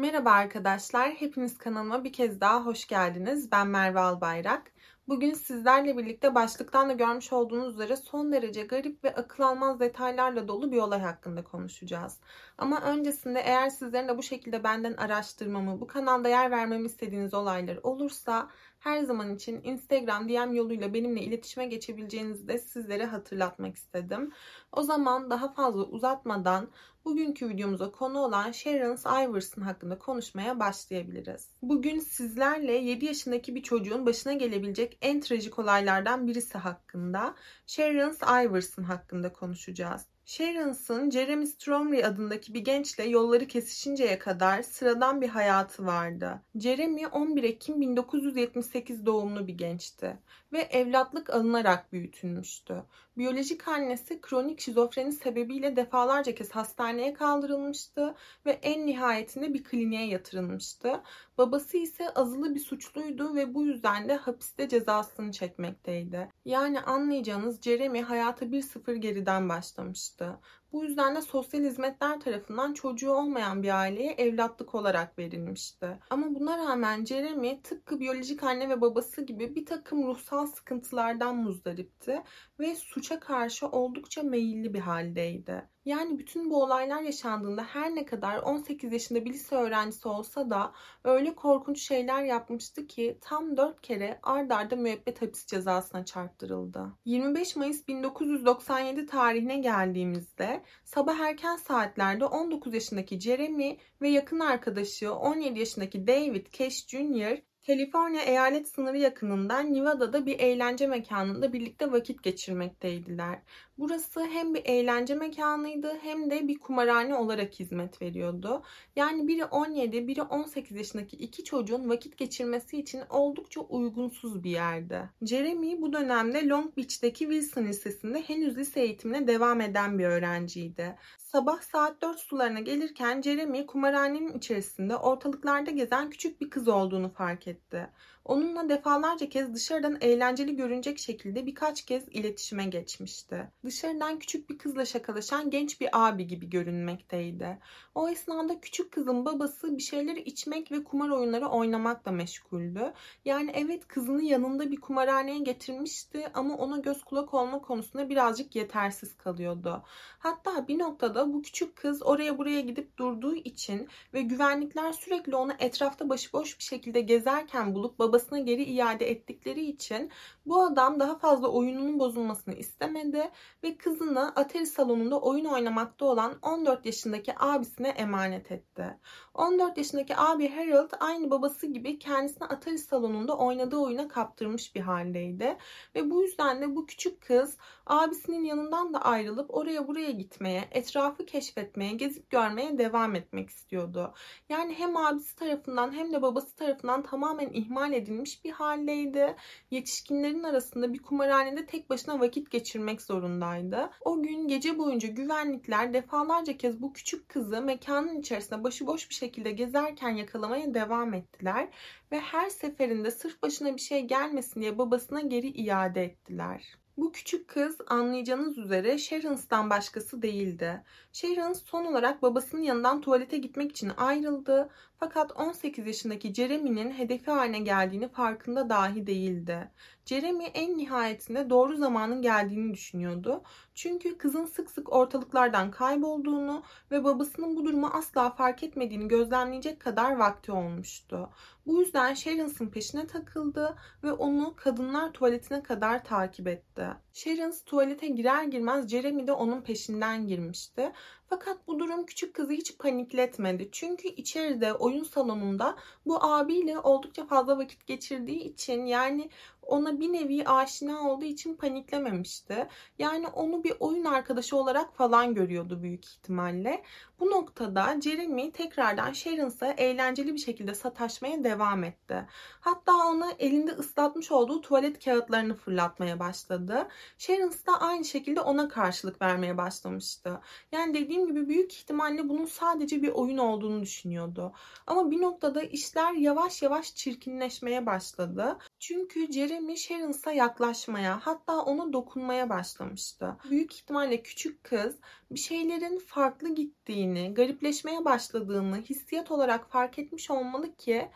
Merhaba arkadaşlar, hepiniz kanalıma bir kez daha hoş geldiniz. Ben Merve Albayrak. Bugün sizlerle birlikte başlıktan da görmüş olduğunuz üzere son derece garip ve akıl almaz detaylarla dolu bir olay hakkında konuşacağız. Ama öncesinde eğer sizlerin de bu şekilde benden araştırmamı, bu kanalda yer vermemi istediğiniz olaylar olursa her zaman için Instagram DM yoluyla benimle iletişime geçebileceğinizi de sizlere hatırlatmak istedim. O zaman daha fazla uzatmadan bugünkü videomuza konu olan Sharon Iverson hakkında konuşmaya başlayabiliriz. Bugün sizlerle 7 yaşındaki bir çocuğun başına gelebilecek en trajik olaylardan birisi hakkında Sharon Iverson hakkında konuşacağız. Sharon's'ın Jeremy Stromry adındaki bir gençle yolları kesişinceye kadar sıradan bir hayatı vardı. Jeremy 11 Ekim 1978 doğumlu bir gençti ve evlatlık alınarak büyütülmüştü. Biyolojik annesi kronik şizofreni sebebiyle defalarca kez hastaneye kaldırılmıştı ve en nihayetinde bir kliniğe yatırılmıştı. Babası ise azılı bir suçluydu ve bu yüzden de hapiste cezasını çekmekteydi. Yani anlayacağınız Jeremy hayata bir sıfır geriden başlamıştı. Bu yüzden de sosyal hizmetler tarafından çocuğu olmayan bir aileye evlatlık olarak verilmişti. Ama buna rağmen Jeremy tıpkı biyolojik anne ve babası gibi bir takım ruhsal sıkıntılardan muzdaripti ve suça karşı oldukça meyilli bir haldeydi. Yani bütün bu olaylar yaşandığında her ne kadar 18 yaşında bir lise öğrencisi olsa da öyle korkunç şeyler yapmıştı ki tam 4 kere ard arda müebbet hapis cezasına çarptırıldı. 25 Mayıs 1997 tarihine geldiğimizde sabah erken saatlerde 19 yaşındaki Jeremy ve yakın arkadaşı 17 yaşındaki David Cash Jr. Kaliforniya eyalet sınırı yakınından Nevada'da bir eğlence mekanında birlikte vakit geçirmekteydiler. Burası hem bir eğlence mekanıydı hem de bir kumarhane olarak hizmet veriyordu. Yani biri 17, biri 18 yaşındaki iki çocuğun vakit geçirmesi için oldukça uygunsuz bir yerdi. Jeremy bu dönemde Long Beach'teki Wilson Lisesi'nde henüz lise eğitimine devam eden bir öğrenciydi. Sabah saat 4 sularına gelirken Jeremy kumarhanenin içerisinde ortalıklarda gezen küçük bir kız olduğunu fark etti. Onunla defalarca kez dışarıdan eğlenceli görünecek şekilde birkaç kez iletişime geçmişti. Dışarıdan küçük bir kızla şakalaşan genç bir abi gibi görünmekteydi. O esnada küçük kızın babası bir şeyleri içmek ve kumar oyunları oynamakla meşguldü. Yani evet kızını yanında bir kumarhaneye getirmişti ama ona göz kulak olma konusunda birazcık yetersiz kalıyordu. Hatta bir noktada bu küçük kız oraya buraya gidip durduğu için ve güvenlikler sürekli onu etrafta başıboş bir şekilde gezerken bulup babasına geri iade ettikleri için bu adam daha fazla oyununun bozulmasını istemedi ve kızını Atari salonunda oyun oynamakta olan 14 yaşındaki abisine emanet etti. 14 yaşındaki abi Harold aynı babası gibi kendisine Atari salonunda oynadığı oyuna kaptırmış bir haldeydi. Ve bu yüzden de bu küçük kız abisinin yanından da ayrılıp oraya buraya gitmeye, etrafı keşfetmeye, gezip görmeye devam etmek istiyordu. Yani hem abisi tarafından hem de babası tarafından tamamen ihmal edilmiş bir haldeydi. Yetişkinlerin arasında bir kumarhanede tek başına vakit geçirmek zorundaydı. O gün gece boyunca güvenlikler defalarca kez bu küçük kızı mekanın içerisinde başıboş bir şekilde gezerken yakalamaya devam ettiler ve her seferinde sırf başına bir şey gelmesin diye babasına geri iade ettiler. Bu küçük kız anlayacağınız üzere Sharon's'tan başkası değildi. Sharon son olarak babasının yanından tuvalete gitmek için ayrıldı fakat 18 yaşındaki Jeremy'nin hedefi haline geldiğini farkında dahi değildi. Jeremy en nihayetinde doğru zamanın geldiğini düşünüyordu. Çünkü kızın sık sık ortalıklardan kaybolduğunu ve babasının bu durumu asla fark etmediğini gözlemleyecek kadar vakti olmuştu. Bu yüzden Sharon's'ın peşine takıldı ve onu kadınlar tuvaletine kadar takip etti. Sharon's tuvalete girer girmez Jeremy de onun peşinden girmişti. Fakat bu durum küçük kızı hiç panikletmedi. Çünkü içeride oyun salonunda bu abiyle oldukça fazla vakit geçirdiği için yani ona bir nevi aşina olduğu için paniklememişti. Yani onu bir oyun arkadaşı olarak falan görüyordu büyük ihtimalle. Bu noktada Jeremy tekrardan Sharon'sa eğlenceli bir şekilde sataşmaya devam etti. Hatta ona elinde ıslatmış olduğu tuvalet kağıtlarını fırlatmaya başladı. Sharons da aynı şekilde ona karşılık vermeye başlamıştı. Yani dediğim gibi büyük ihtimalle bunun sadece bir oyun olduğunu düşünüyordu. Ama bir noktada işler yavaş yavaş çirkinleşmeye başladı. Çünkü Jeremy Sharons'a yaklaşmaya hatta ona dokunmaya başlamıştı. Büyük ihtimalle küçük kız bir şeylerin farklı gittiğini, garipleşmeye başladığını hissiyat olarak fark etmiş olmalı ki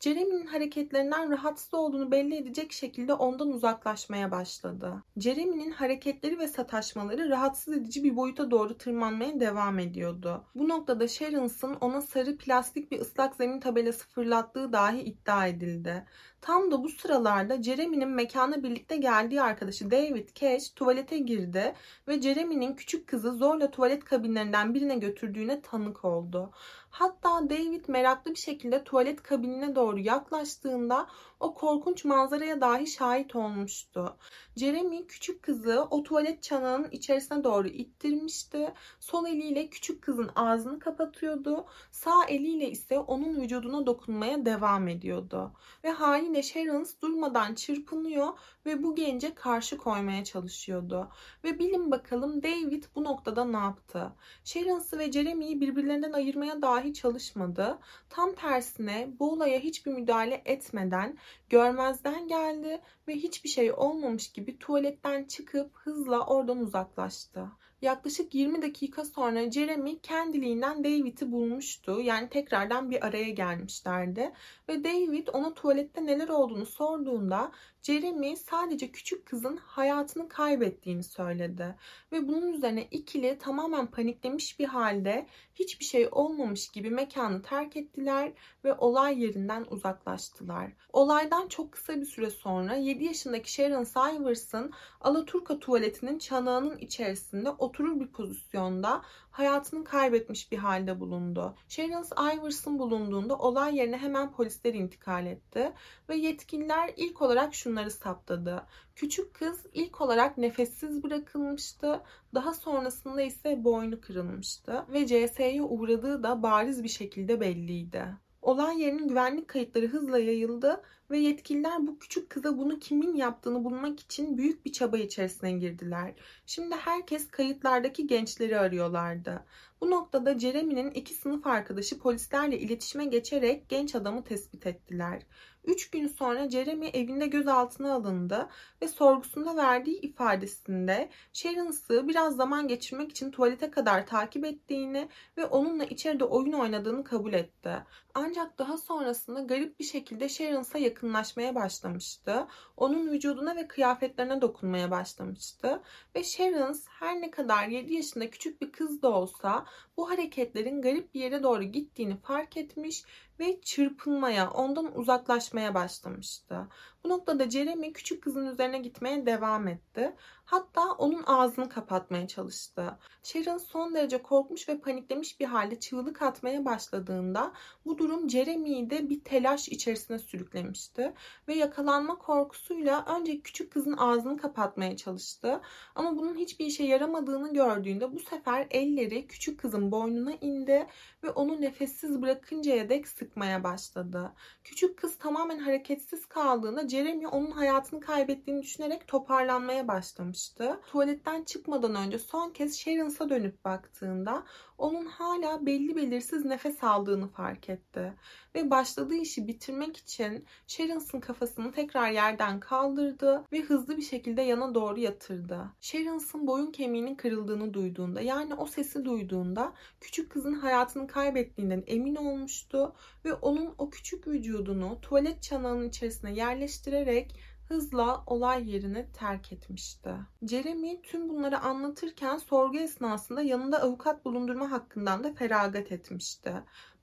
Jeremy'nin hareketlerinden rahatsız olduğunu belli edecek şekilde ondan uzaklaşmaya başladı. Jeremy'nin hareketleri ve sataşmaları rahatsız edici bir boyuta doğru tırmanmaya devam ediyordu. Bu noktada Sharons'ın ona sarı plastik bir ıslak zemin tabelası fırlattığı dahi iddia edildi. Tam da bu sıralarda Jeremy'nin mekana birlikte geldiği arkadaşı David Cash tuvalete girdi ve Jeremy'nin küçük kızı zorla tuvalet kabinlerinden birine götürdüğüne tanık oldu. Hatta David meraklı bir şekilde tuvalet kabinine doğru yaklaştığında o korkunç manzaraya dahi şahit olmuştu. Jeremy küçük kızı o tuvalet çanağının içerisine doğru ittirmişti. Sol eliyle küçük kızın ağzını kapatıyordu. Sağ eliyle ise onun vücuduna dokunmaya devam ediyordu. Ve haliyle Sharon durmadan çırpınıyor ve bu gence karşı koymaya çalışıyordu. Ve bilin bakalım David bu noktada ne yaptı? Sharon'sı ve Jeremy'yi birbirlerinden ayırmaya dahi çalışmadı. Tam tersine bu olaya hiçbir müdahale etmeden görmezden geldi ve hiçbir şey olmamış gibi tuvaletten çıkıp hızla oradan uzaklaştı. Yaklaşık 20 dakika sonra Jeremy kendiliğinden David'i bulmuştu. Yani tekrardan bir araya gelmişlerdi. Ve David ona tuvalette neler olduğunu sorduğunda Jeremy sadece küçük kızın hayatını kaybettiğini söyledi. Ve bunun üzerine ikili tamamen paniklemiş bir halde hiçbir şey olmamış gibi mekanı terk ettiler ve olay yerinden uzaklaştılar. Olaydan çok kısa bir süre sonra 7 yaşındaki Sharon Syvers'ın Alaturka tuvaletinin çanağının içerisinde oturur bir pozisyonda hayatını kaybetmiş bir halde bulundu. Sharon Iverson bulunduğunda olay yerine hemen polisler intikal etti ve yetkililer ilk olarak şunları saptadı. Küçük kız ilk olarak nefessiz bırakılmıştı. Daha sonrasında ise boynu kırılmıştı ve CS'ye uğradığı da bariz bir şekilde belliydi. Olay yerinin güvenlik kayıtları hızla yayıldı ve yetkililer bu küçük kıza bunu kimin yaptığını bulmak için büyük bir çaba içerisine girdiler. Şimdi herkes kayıtlardaki gençleri arıyorlardı. Bu noktada Jeremy'nin iki sınıf arkadaşı polislerle iletişime geçerek genç adamı tespit ettiler. Üç gün sonra Jeremy evinde gözaltına alındı ve sorgusunda verdiği ifadesinde Sharon'sı biraz zaman geçirmek için tuvalete kadar takip ettiğini ve onunla içeride oyun oynadığını kabul etti. Ancak daha sonrasında garip bir şekilde Sharon'sa yakınlaşmaya başlamıştı. Onun vücuduna ve kıyafetlerine dokunmaya başlamıştı. Ve Sharons her ne kadar 7 yaşında küçük bir kız da olsa bu hareketlerin garip bir yere doğru gittiğini fark etmiş ve çırpınmaya, ondan uzaklaşmaya başlamıştı. Bu noktada Jeremy küçük kızın üzerine gitmeye devam etti. Hatta onun ağzını kapatmaya çalıştı. Sharon son derece korkmuş ve paniklemiş bir halde çığlık atmaya başladığında bu durum Jeremy'yi de bir telaş içerisine sürüklemişti. Ve yakalanma korkusuyla önce küçük kızın ağzını kapatmaya çalıştı. Ama bunun hiçbir işe yaramadığını gördüğünde bu sefer elleri küçük kızın boynuna indi ve onu nefessiz bırakıncaya dek sıkmaya başladı. Küçük kız tamamen hareketsiz kaldığında Jeremy onun hayatını kaybettiğini düşünerek toparlanmaya başlamıştı. Tuvaletten çıkmadan önce son kez Sharon'sa dönüp baktığında onun hala belli belirsiz nefes aldığını fark etti. Ve başladığı işi bitirmek için Sharon's'ın kafasını tekrar yerden kaldırdı ve hızlı bir şekilde yana doğru yatırdı. Sharon's'ın boyun kemiğinin kırıldığını duyduğunda yani o sesi duyduğunda küçük kızın hayatını kaybettiğinden emin olmuştu ve onun o küçük vücudunu tuvalet çanağının içerisine yerleştirerek hızla olay yerini terk etmişti. Jeremy tüm bunları anlatırken sorgu esnasında yanında avukat bulundurma hakkından da feragat etmişti.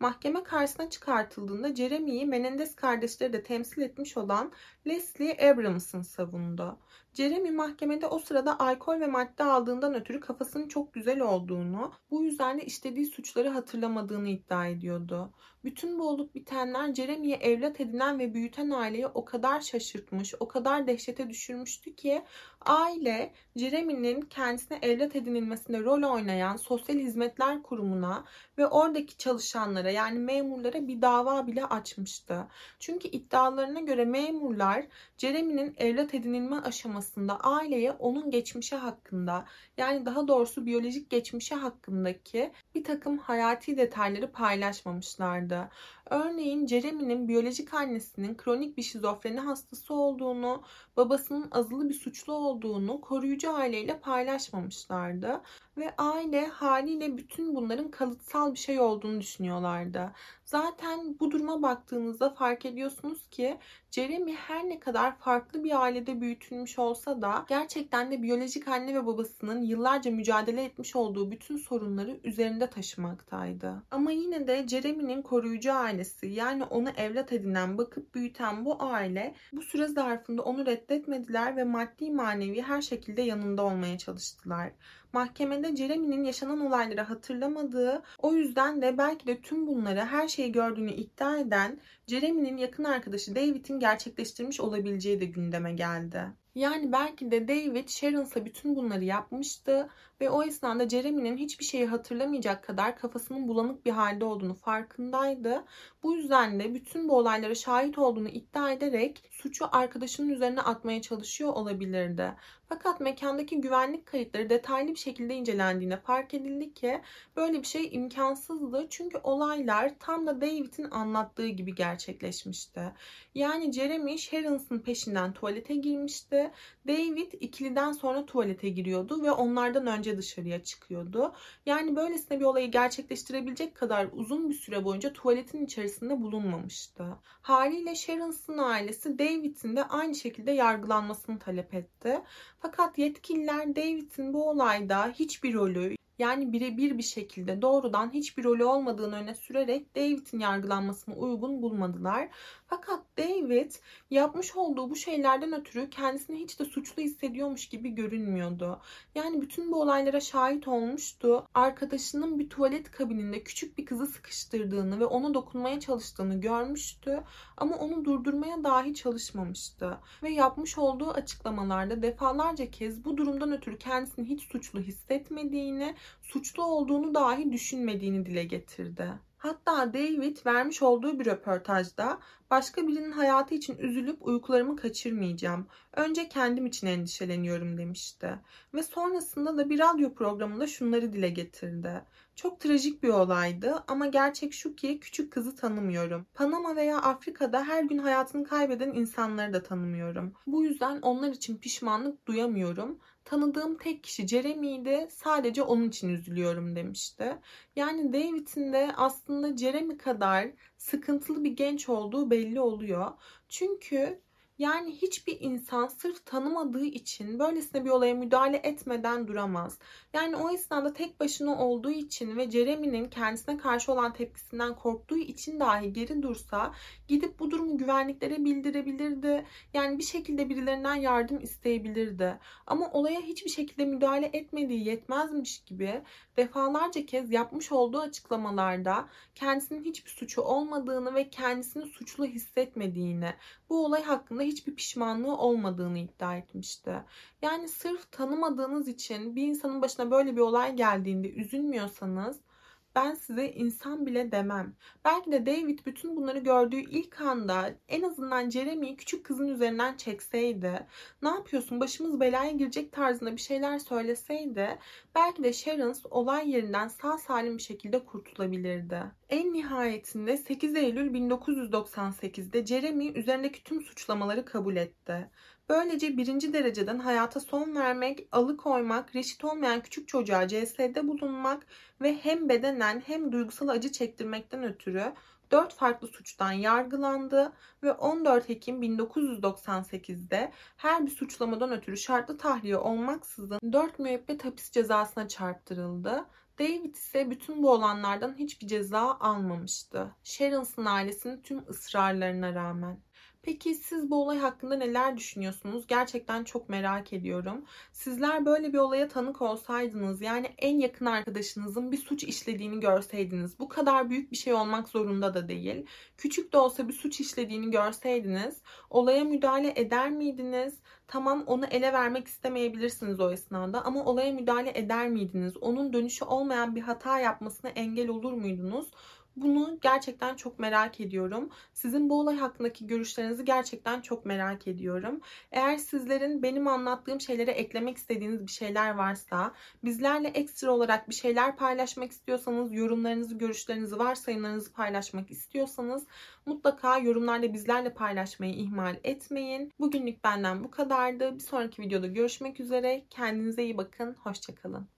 Mahkeme karşısına çıkartıldığında Jeremy'yi Menendez kardeşleri de temsil etmiş olan Leslie Abramson savundu. Jeremy mahkemede o sırada alkol ve madde aldığından ötürü kafasının çok güzel olduğunu, bu yüzden de işlediği suçları hatırlamadığını iddia ediyordu. Bütün bu olup bitenler Jeremy'ye evlat edinen ve büyüten aileyi o kadar şaşırtmış, o kadar dehşete düşürmüştü ki aile Jeremy'nin kendisine evlat edinilmesinde rol oynayan Sosyal Hizmetler Kurumu'na ve oradaki çalışanlara yani memurlara bir dava bile açmıştı. Çünkü iddialarına göre memurlar Jeremy'nin evlat edinilme aşaması aslında aileye onun geçmişi hakkında yani daha doğrusu biyolojik geçmişi hakkındaki bir takım hayati detayları paylaşmamışlardı. Örneğin Jeremy'nin biyolojik annesinin kronik bir şizofreni hastası olduğunu, babasının azılı bir suçlu olduğunu koruyucu aileyle paylaşmamışlardı ve aile haliyle bütün bunların kalıtsal bir şey olduğunu льда. Zaten bu duruma baktığınızda fark ediyorsunuz ki Jeremy her ne kadar farklı bir ailede büyütülmüş olsa da gerçekten de biyolojik anne ve babasının yıllarca mücadele etmiş olduğu bütün sorunları üzerinde taşımaktaydı. Ama yine de Jeremy'nin koruyucu ailesi yani onu evlat edinen, bakıp büyüten bu aile bu süre zarfında onu reddetmediler ve maddi manevi her şekilde yanında olmaya çalıştılar. Mahkemede Jeremy'nin yaşanan olayları hatırlamadığı, o yüzden de belki de tüm bunları her şeyi gördüğünü iddia eden Jeremy'nin yakın arkadaşı David'in gerçekleştirmiş olabileceği de gündeme geldi. Yani belki de David Sharon'sa bütün bunları yapmıştı ve o esnada Jeremy'nin hiçbir şeyi hatırlamayacak kadar kafasının bulanık bir halde olduğunu farkındaydı. Bu yüzden de bütün bu olaylara şahit olduğunu iddia ederek suçu arkadaşının üzerine atmaya çalışıyor olabilirdi. Fakat mekandaki güvenlik kayıtları detaylı bir şekilde incelendiğinde fark edildi ki böyle bir şey imkansızdı. Çünkü olaylar tam da David'in anlattığı gibi gerçekleşmişti. Yani Jeremy Sharon's'ın peşinden tuvalete girmişti. David ikiliden sonra tuvalete giriyordu ve onlardan önce dışarıya çıkıyordu. Yani böylesine bir olayı gerçekleştirebilecek kadar uzun bir süre boyunca tuvaletin içerisinde bulunmamıştı. Haliyle Sharon's'ın ailesi David'in de aynı şekilde yargılanmasını talep etti. Fakat yetkililer David'in bu olayda hiçbir rolü yani birebir bir şekilde doğrudan hiçbir rolü olmadığını öne sürerek David'in yargılanmasını uygun bulmadılar. Fakat David yapmış olduğu bu şeylerden ötürü kendisini hiç de suçlu hissediyormuş gibi görünmüyordu. Yani bütün bu olaylara şahit olmuştu. Arkadaşının bir tuvalet kabininde küçük bir kızı sıkıştırdığını ve ona dokunmaya çalıştığını görmüştü. Ama onu durdurmaya dahi çalışmamıştı. Ve yapmış olduğu açıklamalarda defalarca kez bu durumdan ötürü kendisini hiç suçlu hissetmediğini, suçlu olduğunu dahi düşünmediğini dile getirdi. Hatta David vermiş olduğu bir röportajda başka birinin hayatı için üzülüp uykularımı kaçırmayacağım. Önce kendim için endişeleniyorum demişti. Ve sonrasında da bir radyo programında şunları dile getirdi. Çok trajik bir olaydı ama gerçek şu ki küçük kızı tanımıyorum. Panama veya Afrika'da her gün hayatını kaybeden insanları da tanımıyorum. Bu yüzden onlar için pişmanlık duyamıyorum tanıdığım tek kişi Jeremy'ydi. Sadece onun için üzülüyorum demişti. Yani David'in de aslında Jeremy kadar sıkıntılı bir genç olduğu belli oluyor. Çünkü yani hiçbir insan sırf tanımadığı için böylesine bir olaya müdahale etmeden duramaz. Yani o esnada tek başına olduğu için ve Jeremy'nin kendisine karşı olan tepkisinden korktuğu için dahi geri dursa gidip bu durumu güvenliklere bildirebilirdi. Yani bir şekilde birilerinden yardım isteyebilirdi. Ama olaya hiçbir şekilde müdahale etmediği yetmezmiş gibi defalarca kez yapmış olduğu açıklamalarda kendisinin hiçbir suçu olmadığını ve kendisini suçlu hissetmediğini, bu olay hakkında hiçbir pişmanlığı olmadığını iddia etmişti. Yani sırf tanımadığınız için bir insanın başına böyle bir olay geldiğinde üzülmüyorsanız ben size insan bile demem. Belki de David bütün bunları gördüğü ilk anda en azından Jeremy'yi küçük kızın üzerinden çekseydi, ne yapıyorsun başımız belaya girecek tarzında bir şeyler söyleseydi, belki de Sharon olay yerinden sağ salim bir şekilde kurtulabilirdi. En nihayetinde 8 Eylül 1998'de Jeremy üzerindeki tüm suçlamaları kabul etti. Böylece birinci dereceden hayata son vermek, alıkoymak, reşit olmayan küçük çocuğa CS'de bulunmak ve hem bedenen hem duygusal acı çektirmekten ötürü 4 farklı suçtan yargılandı ve 14 Ekim 1998'de her bir suçlamadan ötürü şartlı tahliye olmaksızın 4 müebbet hapis cezasına çarptırıldı. David ise bütün bu olanlardan hiçbir ceza almamıştı. Sharon's'ın ailesinin tüm ısrarlarına rağmen. Peki siz bu olay hakkında neler düşünüyorsunuz? Gerçekten çok merak ediyorum. Sizler böyle bir olaya tanık olsaydınız, yani en yakın arkadaşınızın bir suç işlediğini görseydiniz, bu kadar büyük bir şey olmak zorunda da değil. Küçük de olsa bir suç işlediğini görseydiniz, olaya müdahale eder miydiniz? Tamam onu ele vermek istemeyebilirsiniz o esnada ama olaya müdahale eder miydiniz? Onun dönüşü olmayan bir hata yapmasına engel olur muydunuz? Bunu gerçekten çok merak ediyorum. Sizin bu olay hakkındaki görüşlerinizi gerçekten çok merak ediyorum. Eğer sizlerin benim anlattığım şeylere eklemek istediğiniz bir şeyler varsa, bizlerle ekstra olarak bir şeyler paylaşmak istiyorsanız, yorumlarınızı, görüşlerinizi, varsayımlarınızı paylaşmak istiyorsanız mutlaka yorumlarda bizlerle paylaşmayı ihmal etmeyin. Bugünlük benden bu kadardı. Bir sonraki videoda görüşmek üzere. Kendinize iyi bakın. Hoşçakalın.